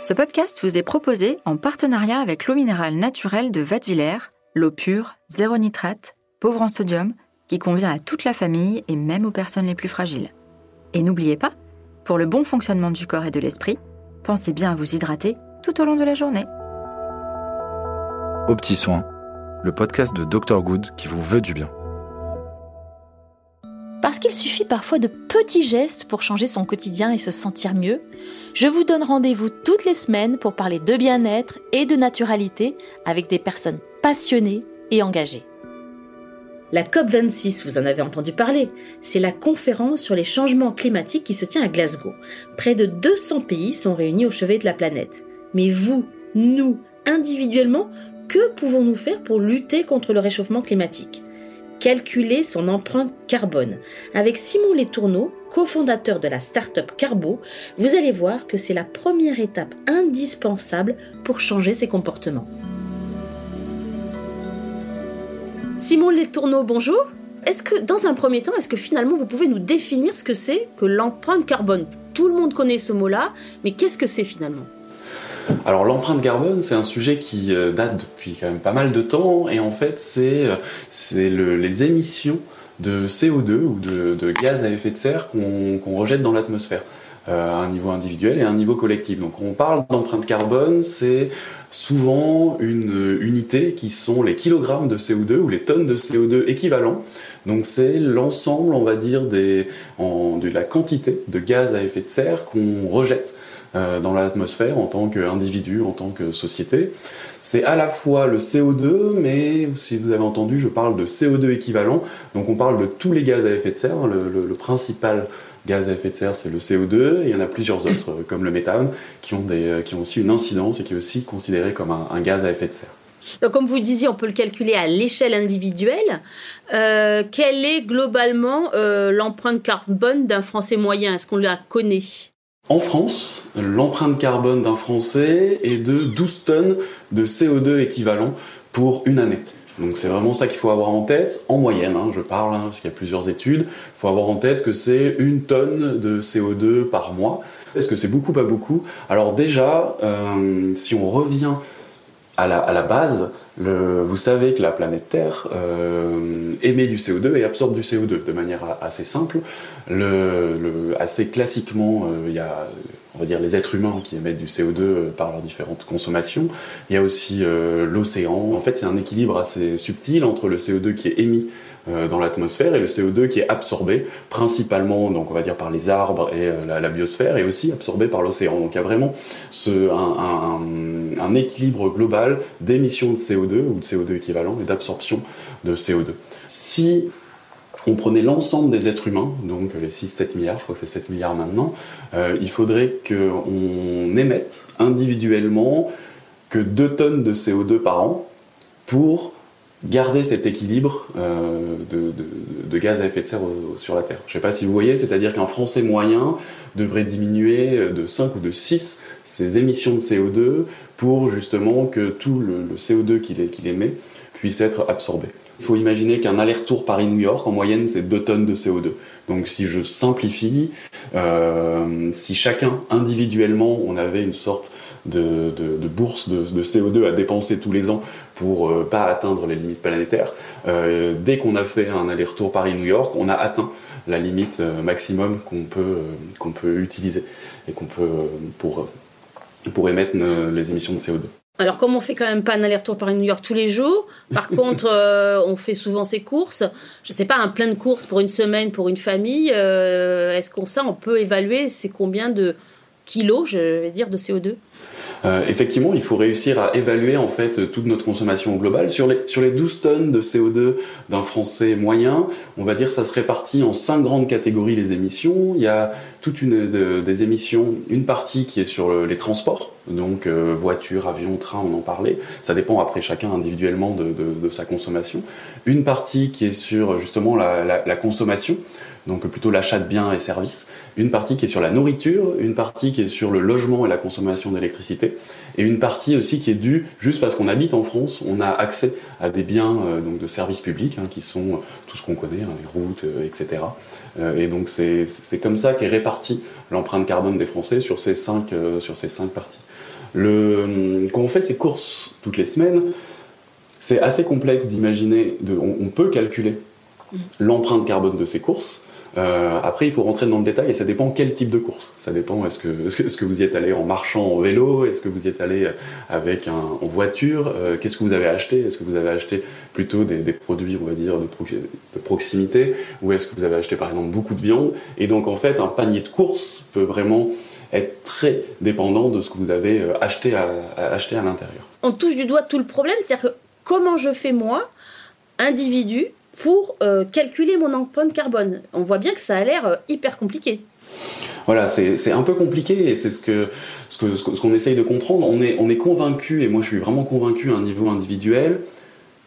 Ce podcast vous est proposé en partenariat avec l'eau minérale naturelle de Vatviller, l'eau pure, zéro nitrate, pauvre en sodium, qui convient à toute la famille et même aux personnes les plus fragiles. Et n'oubliez pas, pour le bon fonctionnement du corps et de l'esprit, pensez bien à vous hydrater tout au long de la journée. Au petit soin, le podcast de Dr Good qui vous veut du bien. Parce qu'il suffit parfois de petits gestes pour changer son quotidien et se sentir mieux, je vous donne rendez-vous toutes les semaines pour parler de bien-être et de naturalité avec des personnes passionnées et engagées. La COP26, vous en avez entendu parler, c'est la conférence sur les changements climatiques qui se tient à Glasgow. Près de 200 pays sont réunis au chevet de la planète. Mais vous, nous, individuellement, que pouvons-nous faire pour lutter contre le réchauffement climatique? Calculer son empreinte carbone. Avec Simon Letourneau, cofondateur de la start-up Carbo, vous allez voir que c'est la première étape indispensable pour changer ses comportements. Simon Letourneau, bonjour. Est-ce que, dans un premier temps, est-ce que finalement vous pouvez nous définir ce que c'est que l'empreinte carbone? Tout le monde connaît ce mot-là, mais qu'est-ce que c'est finalement? Alors l'empreinte carbone, c'est un sujet qui euh, date depuis quand même pas mal de temps, et en fait c'est euh, les émissions de CO2 ou de, gaz à effet de serre qu'on rejette dans l'atmosphère. Euh, à un niveau individuel et à un niveau collectif. Donc on parle d'empreinte carbone, c'est souvent une unité qui sont les kilogrammes de CO2 ou les tonnes de CO2 équivalents. Donc c'est l'ensemble, on va dire, des, de la quantité de gaz à effet de serre qu'on rejette dans l'atmosphère en tant qu'individu, en tant que société. C'est à la fois le CO2, mais si vous avez entendu, je parle de CO2 équivalent. Donc on parle de tous les gaz à effet de serre. Le, principal gaz à effet de serre, c'est le CO2. Et il y en a plusieurs autres, euh, comme le méthane, qui ont, des, euh, qui ont aussi une incidence et qui est aussi considéré comme un, gaz à effet de serre. Donc, comme vous le disiez, on peut le calculer à l'échelle individuelle. quelle est globalement l'empreinte carbone d'un Français moyen? Est-ce qu'on la connaît? En France, l'empreinte carbone d'un Français est de 12 tonnes de CO2 équivalent pour une année. Donc c'est vraiment ça qu'il faut avoir en tête, en moyenne, hein, je parle, hein, parce qu'il y a plusieurs études, il faut avoir en tête que c'est une tonne de CO2 par mois. Est-ce que c'est beaucoup, pas beaucoup Alors déjà, euh, si on revient à la, base, vous savez que la planète Terre euh, émet du CO2 et absorbe du CO2 de manière assez simple. assez classiquement, euh, on va dire les êtres humains qui émettent du CO2 euh, par leurs différentes consommations. Il y a aussi l'océan. En fait, c'est un équilibre assez subtil entre le CO2 qui est émis euh, dans l'atmosphère et le CO2 qui est absorbé principalement donc on va dire par les arbres et euh, la, biosphère et aussi absorbé par l'océan. Donc il y a vraiment ce, un, équilibre global d'émissions de CO2 ou de CO2 équivalent et d'absorption de CO2. Si on prenait l'ensemble des êtres humains, donc les 6-7 milliards, je crois que c'est 7 milliards maintenant, euh, il faudrait qu'on émette individuellement que 2 tonnes de CO2 par an pour garder cet équilibre euh, de, gaz à effet de serre sur la Terre. Je ne sais pas si vous voyez, c'est-à-dire qu'un Français moyen devrait diminuer de 5 ou de 6 ses émissions de CO2 pour justement que tout le, CO2 qu'il émet puisse être absorbé. Il faut imaginer qu'un aller-retour Paris-New York, en moyenne, c'est 2 tonnes de CO2. Donc si je simplifie, euh, si chacun individuellement, on avait une sorte de, bourse de, CO2 à dépenser tous les ans pour euh, pas atteindre les limites planétaires, euh, dès qu'on a fait un aller-retour Paris-New York, on a atteint la limite maximum qu'on peut, qu'on peut utiliser et qu'on peut pour, pour émettre les émissions de CO2. Alors, comme on fait quand même pas un aller-retour par New York tous les jours, par contre, euh, on fait souvent ses courses. Je sais pas, un plein de courses pour une semaine, pour une famille. Euh, est-ce qu'on ça, on peut évaluer c'est combien de kilos, je vais dire, de CO2 euh, effectivement, il faut réussir à évaluer en fait toute notre consommation globale. Sur les, sur les 12 tonnes de CO2 d'un Français moyen, on va dire ça se répartit en cinq grandes catégories les émissions. Il y a toute une des émissions, une partie qui est sur les transports, donc euh, voiture, avion, train, on en parlait. Ça dépend après chacun individuellement de, de, sa consommation. Une partie qui est sur justement la, la consommation, donc plutôt l'achat de biens et services, une partie qui est sur la nourriture, une partie qui est sur le logement et la consommation d'électricité, et une partie aussi qui est due juste parce qu'on habite en France, on a accès à des biens euh, donc de services publics hein, qui sont euh, tout ce qu'on connaît, hein, les routes, euh, etc. et donc c'est comme ça qu'est répartie l'empreinte carbone des Français sur ces cinq, sur ces cinq parties. Le, quand on fait ses courses toutes les semaines, c'est assez complexe d'imaginer, on, on, peut calculer mm. l'empreinte carbone de ces courses, euh, après, il faut rentrer dans le détail et ça dépend quel type de course. Ça dépend, est-ce que, -ce que, vous y êtes allé en marchant en vélo? Est-ce que vous y êtes allé avec un, en voiture? Euh, Qu'est-ce que vous avez acheté? Est-ce que vous avez acheté plutôt des, produits, on va dire, de, proximité? Ou est-ce que vous avez acheté par exemple beaucoup de viande? Et donc en fait, un panier de course peut vraiment être très dépendant de ce que vous avez euh, acheté à, à acheter à l'intérieur. On touche du doigt tout le problème, c'est-à-dire que comment je fais moi, individu, pour euh, calculer mon empreinte carbone. On voit bien que ça a l'air euh, hyper compliqué. Voilà, c'est un peu compliqué et c'est ce que, ce qu'on essaye de comprendre. On est convaincu, et moi je suis vraiment convaincu à un niveau individuel,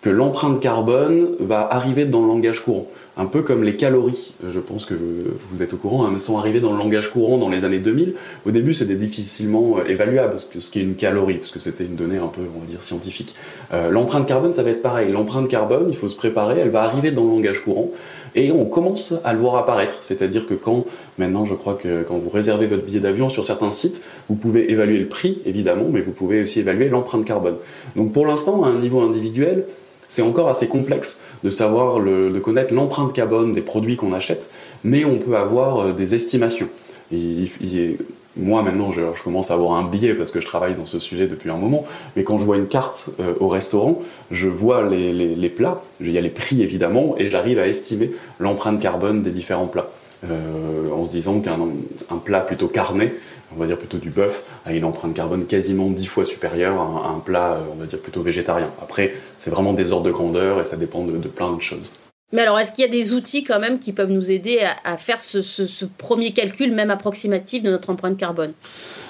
que l'empreinte carbone va arriver dans le langage courant. Un peu comme les calories, je pense que vous êtes au courant, hein, sont arrivées dans le langage courant dans les années 2000. Au début, c'était difficilement euh, évaluable, ce qu'est une calorie, parce que c'était une donnée un peu, on va dire, scientifique. Euh, l'empreinte carbone, ça va être pareil. L'empreinte carbone, il faut se préparer, elle va arriver dans le langage courant, et on commence à le voir apparaître. C'est-à-dire que quand, maintenant, je crois que quand vous réservez votre billet d'avion sur certains sites, vous pouvez évaluer le prix, évidemment, mais vous pouvez aussi évaluer l'empreinte carbone. Donc pour l'instant, à un niveau individuel, c'est encore assez complexe de savoir, de connaître l'empreinte carbone des produits qu'on achète, mais on peut avoir euh, des estimations. moi maintenant, je, commence à avoir un billet parce que je travaille dans ce sujet depuis un moment, mais quand je vois une carte euh, au restaurant, je vois les, plats, il y a les prix évidemment, et j'arrive à estimer l'empreinte carbone des différents plats. Euh, en se disant qu'un plat plutôt carné on va dire plutôt du bœuf, a une empreinte carbone quasiment dix fois supérieure à un, plat, euh, on va dire plutôt végétarien. Après, c'est vraiment des ordres de grandeur et ça dépend de, plein de choses. Mais alors, est-ce qu'il y a des outils quand même qui peuvent nous aider à, faire ce, premier calcul, même approximatif, de notre empreinte carbone?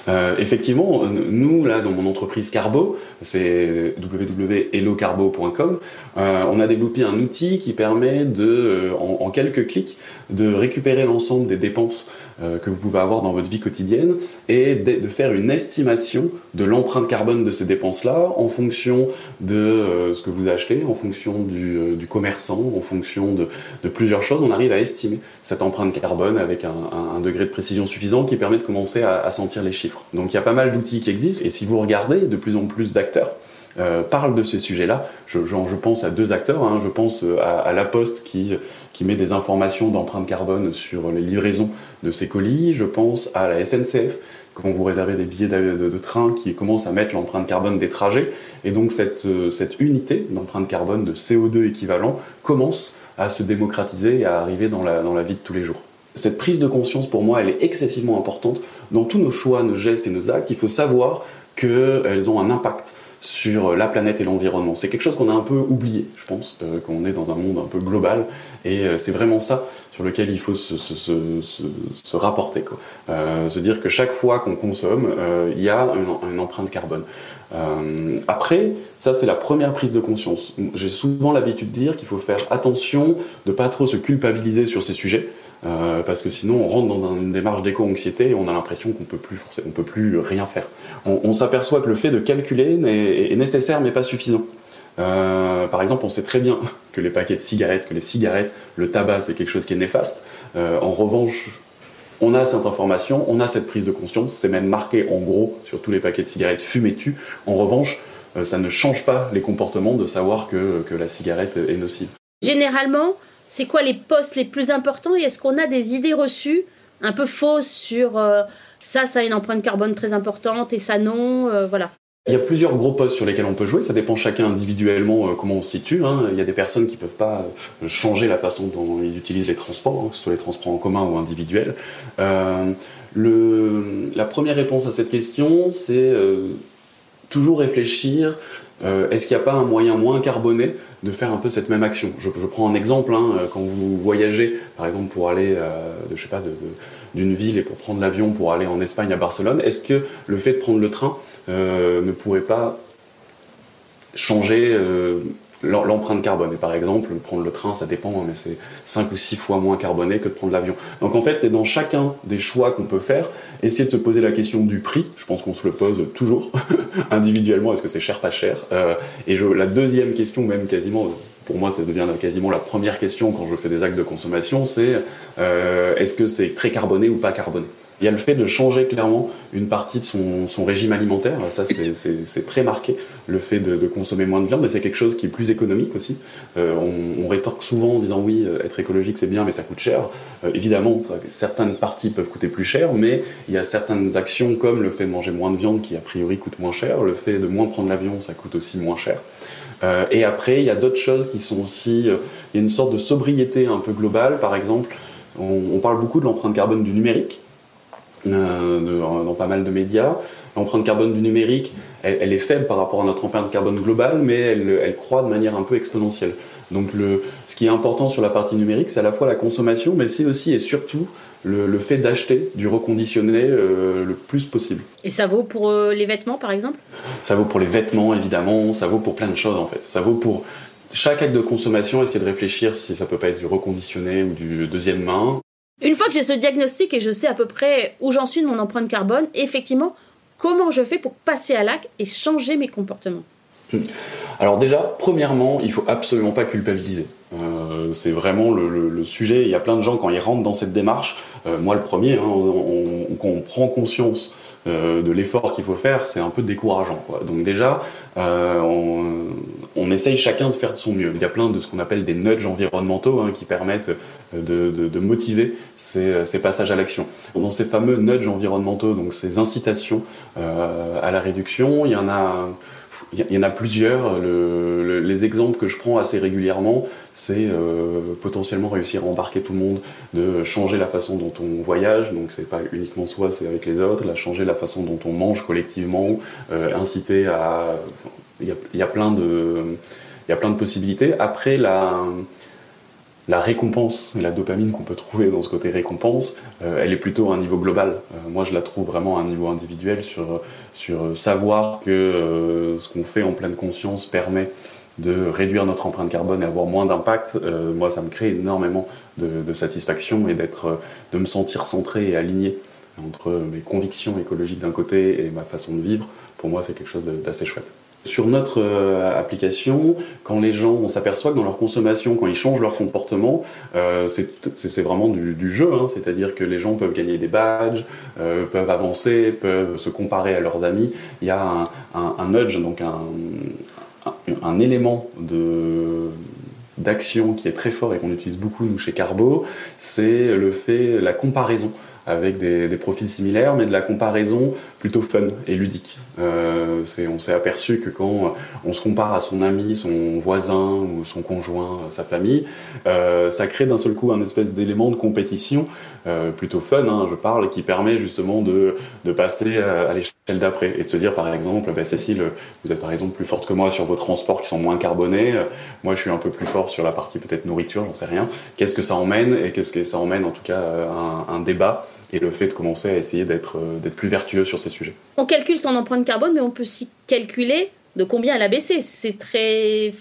Euh, effectivement, nous, là, dans mon entreprise Carbo, c'est www.hellocarbo.com, euh, on a développé un outil qui permet de, en quelques clics, de récupérer l'ensemble des dépenses euh, que vous pouvez avoir dans votre vie quotidienne et de, faire une estimation de l'empreinte carbone de ces dépenses-là en fonction de euh, ce que vous achetez, en fonction du, euh, commerçant, en fonction de, plusieurs choses. On arrive à estimer cette empreinte carbone avec un, degré de précision suffisant qui permet de commencer à sentir les chiffres. Donc il y a pas mal d'outils qui existent et si vous regardez, de plus en plus d'acteurs euh, parle de ces sujets-là. Je, pense à deux acteurs. Hein. Je pense euh, à, La Poste qui, met des informations d'empreinte carbone sur les livraisons de ses colis. Je pense à la SNCF quand vous réservez des billets de, train qui commence à mettre l'empreinte carbone des trajets. Et donc cette, euh, unité d'empreinte carbone de CO2 équivalent commence à se démocratiser et à arriver dans la vie de tous les jours. Cette prise de conscience, pour moi, elle est excessivement importante. Dans tous nos choix, nos gestes et nos actes, il faut savoir qu'elles ont un impact sur la planète et l'environnement. C'est quelque chose qu'on a un peu oublié, je pense, euh, qu'on est dans un monde un peu global, et euh, c'est vraiment ça sur lequel il faut se, rapporter. Euh, se dire que chaque fois qu'on consomme, euh, il y a une, une empreinte carbone. Après, ça c'est la première prise de conscience. J'ai souvent l'habitude de dire qu'il faut faire attention de pas trop se culpabiliser sur ces sujets. Euh, parce que sinon on rentre dans une démarche d'éco-anxiété et on a l'impression qu'on peut plus on peut plus rien faire. On, s'aperçoit que le fait de calculer est, nécessaire mais pas suffisant. Euh, par exemple, on sait très bien que les paquets de cigarettes, que les cigarettes, le tabac, c'est quelque chose qui est néfaste. Euh, en revanche, on a cette information, on a cette prise de conscience, c'est même marqué en gros sur tous les paquets de cigarettes fumez-tu. En revanche, ça ne change pas les comportements de savoir que la cigarette est nocive. Généralement, c'est quoi les postes les plus importants et est-ce qu'on a des idées reçues un peu fausses sur euh, ça, ça a une empreinte carbone très importante et ça non, euh, voilà. Il y a plusieurs gros postes sur lesquels on peut jouer, ça dépend chacun individuellement euh, comment on se situe. Hein. Il y a des personnes qui peuvent pas changer la façon dont ils utilisent les transports, hein, que ce soit les transports en commun ou individuels. La première réponse à cette question, c'est toujours réfléchir euh, est-ce qu'il n'y a pas un moyen moins carboné de faire un peu cette même action? Je, prends un exemple, hein, quand vous voyagez, par exemple pour aller, euh, de, d'une ville et pour prendre l'avion pour aller en Espagne à Barcelone, est-ce que le fait de prendre le train euh, ne pourrait pas changer euh, l'empreinte carbone. Et par exemple, prendre le train, ça dépend, hein, mais c'est 5 ou 6 fois moins carboné que de prendre l'avion. Donc en fait, c'est dans chacun des choix qu'on peut faire, essayer de se poser la question du prix. Je pense qu'on se le pose toujours, individuellement, est-ce que c'est cher, pas cher euh, Et la deuxième question, même quasiment, pour moi, ça devient quasiment la première question quand je fais des actes de consommation, c'est euh, est-ce que c'est très carboné ou pas carboné? Il y a le fait de changer clairement une partie de son, régime alimentaire. Ça, c'est très marqué. Le fait de, consommer moins de viande, mais c'est quelque chose qui est plus économique aussi. Euh, on, rétorque souvent en disant oui, euh, être écologique c'est bien, mais ça coûte cher. Euh, évidemment, certaines parties peuvent coûter plus cher, mais il y a certaines actions comme le fait de manger moins de viande qui a priori coûte moins cher, le fait de moins prendre l'avion, ça coûte aussi moins cher. Et après, il y a d'autres choses qui sont aussi. Il y a une sorte de sobriété un peu globale. Par exemple, on parle beaucoup de l'empreinte carbone du numérique. Euh, dans pas mal de médias. L'empreinte carbone du numérique, elle, elle, est faible par rapport à notre empreinte carbone globale, mais elle, elle croît de manière un peu exponentielle. Donc le, ce qui est important sur la partie numérique, c'est à la fois la consommation, mais c'est aussi et surtout le, le fait d'acheter du reconditionné euh, le plus possible. Et ça vaut pour euh, les vêtements, par exemple? Ça vaut pour les vêtements, évidemment. Ça vaut pour plein de choses, en fait. Ça vaut pour chaque acte de consommation, essayer de réfléchir si ça peut pas être du reconditionné ou du deuxième main. Une fois que j'ai ce diagnostic et je sais à peu près où j'en suis de mon empreinte carbone, effectivement, comment je fais pour passer à l'acte et changer mes comportements Alors déjà, premièrement, il faut absolument pas culpabiliser. Euh, c'est vraiment le, sujet. Il y a plein de gens quand ils rentrent dans cette démarche, euh, moi le premier, hein, on prend conscience euh, de l'effort qu'il faut faire, c'est un peu décourageant. Quoi. Donc déjà, euh, on, essaye chacun de faire de son mieux. Il y a plein de ce qu'on appelle des nudges environnementaux hein, qui permettent de, de, de motiver ces, ces, passages à l'action. Dans ces fameux nudges environnementaux, donc ces incitations euh, à la réduction, il y en a il y en a plusieurs. Le, le, les exemples que je prends assez régulièrement, c'est euh, potentiellement réussir à embarquer tout le monde, de changer la façon dont on voyage, donc c'est pas uniquement soi, c'est avec les autres, la changer façon dont on mange collectivement, euh, inciter à... Il y a, plein de... Il y a plein de possibilités. Après, la, la récompense, la dopamine qu'on peut trouver dans ce côté récompense, euh, elle est plutôt à un niveau global. Euh, moi, je la trouve vraiment à un niveau individuel sur, sur savoir que ce qu'on fait en pleine conscience permet de réduire notre empreinte carbone et avoir moins d'impact. Moi, ça me crée énormément de, de satisfaction et de me sentir centré et aligné entre mes convictions écologiques d'un côté et ma façon de vivre. Pour moi, c'est quelque chose d'assez chouette. Sur notre euh, application, quand les gens, on s'aperçoit que dans leur consommation, quand ils changent leur comportement, euh, c'est vraiment du, jeu, hein, c'est-à-dire que les gens peuvent gagner des badges, euh, peuvent avancer, peuvent se comparer à leurs amis. Il y a un, nudge, donc un, un, un élément de d'action qui est très fort et qu'on utilise beaucoup nous chez Carbo, c'est le fait, la comparaison avec des, des, profils similaires, mais de la comparaison plutôt fun et ludique. Euh, on s'est aperçu que quand on se compare à son ami, son voisin ou son conjoint, sa famille, euh, ça crée d'un seul coup un espèce d'élément de compétition euh, plutôt fun, hein, je parle, qui permet justement de, de passer à, l'échelle d'après et de se dire par exemple, bah, Cécile, vous êtes par exemple plus forte que moi sur vos transports qui sont moins carbonés, moi je suis un peu plus fort sur la partie peut-être nourriture, j'en sais rien. Qu'est-ce que ça emmène et qu'est-ce que ça emmène en tout cas un, un débat et le fait de commencer à essayer d'être d'être plus vertueux sur ces sujets. On calcule son empreinte carbone, mais on peut aussi calculer de combien elle a baissé. C'est très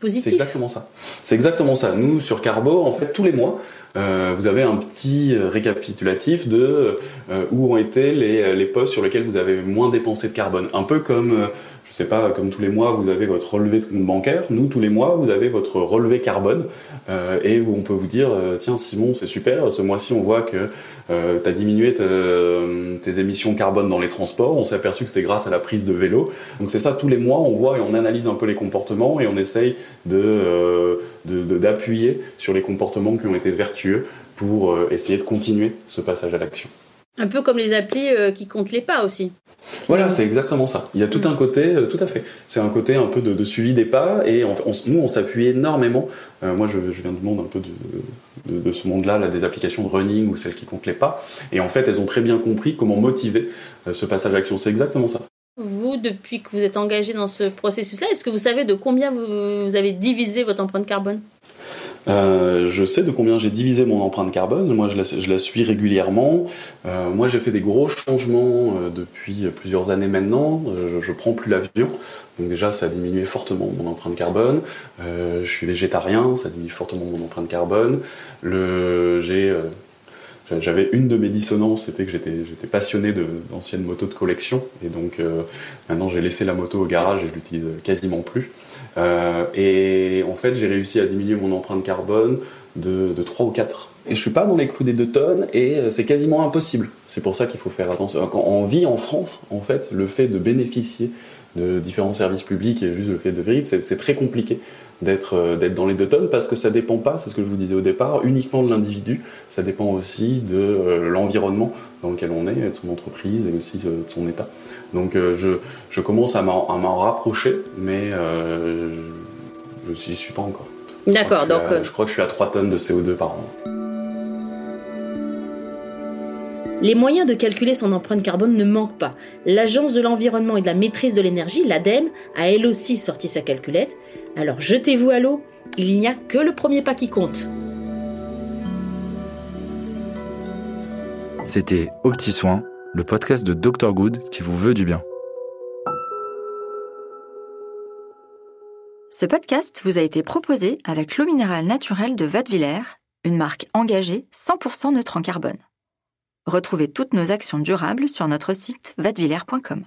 positif. C'est exactement ça. C'est exactement ça. Nous, sur Carbo, en fait, tous les mois, euh, vous avez un petit récapitulatif de euh, où ont été les, les postes sur lesquels vous avez moins dépensé de carbone. Un peu comme... Euh, je sais pas, comme tous les mois, vous avez votre relevé de compte bancaire. Nous, tous les mois, vous avez votre relevé carbone. Euh, et on peut vous dire, euh, tiens, Simon, c'est super, ce mois-ci, on voit que euh, tu as diminué te, tes émissions carbone dans les transports. On s'est aperçu que c'est grâce à la prise de vélo. Donc c'est ça, tous les mois, on voit et on analyse un peu les comportements et on essaye de, d'appuyer de, de, sur les comportements qui ont été vertueux pour essayer de continuer ce passage à l'action. Un peu comme les applis euh, qui comptent les pas aussi. Voilà, c'est exactement ça. Il y a tout un côté, euh, tout à fait. C'est un côté un peu de, de, suivi des pas et on, on, nous on s'appuie énormément. Euh, moi, je, je, viens du monde un peu de, de, de ce monde-là, là, des applications de running ou celles qui comptent les pas. Et en fait, elles ont très bien compris comment motiver ce passage à l'action. C'est exactement ça. Vous, depuis que vous êtes engagé dans ce processus-là, est-ce que vous savez de combien vous, vous avez divisé votre empreinte carbone? Euh, je sais de combien j'ai divisé mon empreinte carbone. Moi, je la, je la suis régulièrement. Euh, moi, j'ai fait des gros changements euh, depuis plusieurs années maintenant. Euh, je, je prends plus l'avion. Donc déjà, ça a diminué fortement mon empreinte carbone. Euh, je suis végétarien, ça diminue fortement mon empreinte carbone. Le, j'ai j'avais une de mes dissonances, c'était que j'étais, passionné d'anciennes motos de collection, et donc euh, maintenant j'ai laissé la moto au garage et je l'utilise quasiment plus. Euh, et en fait, j'ai réussi à diminuer mon empreinte carbone de, de 3 ou 4 et je suis pas dans les clous des 2 tonnes et c'est quasiment impossible. C'est pour ça qu'il faut faire attention. Quand on vit en France, en fait, le fait de bénéficier de différents services publics et juste le fait de vivre, c'est très compliqué d'être d'être dans les 2 tonnes parce que ça dépend pas, c'est ce que je vous disais au départ, uniquement de l'individu, ça dépend aussi de l'environnement dans lequel on est, de son entreprise et aussi de son état. Donc je, je commence à m'en rapprocher, mais je n'y suis pas encore. D'accord, donc. je crois que je suis à 3 tonnes de CO2 par an. Les moyens de calculer son empreinte carbone ne manquent pas. L'Agence de l'environnement et de la maîtrise de l'énergie, l'ADEME, a elle aussi sorti sa calculette. Alors jetez-vous à l'eau, il n'y a que le premier pas qui compte. C'était Au Petit Soin, le podcast de Dr Good qui vous veut du bien. Ce podcast vous a été proposé avec l'eau minérale naturelle de Vadevillers, une marque engagée 100% neutre en carbone. Retrouvez toutes nos actions durables sur notre site vadevillers.com.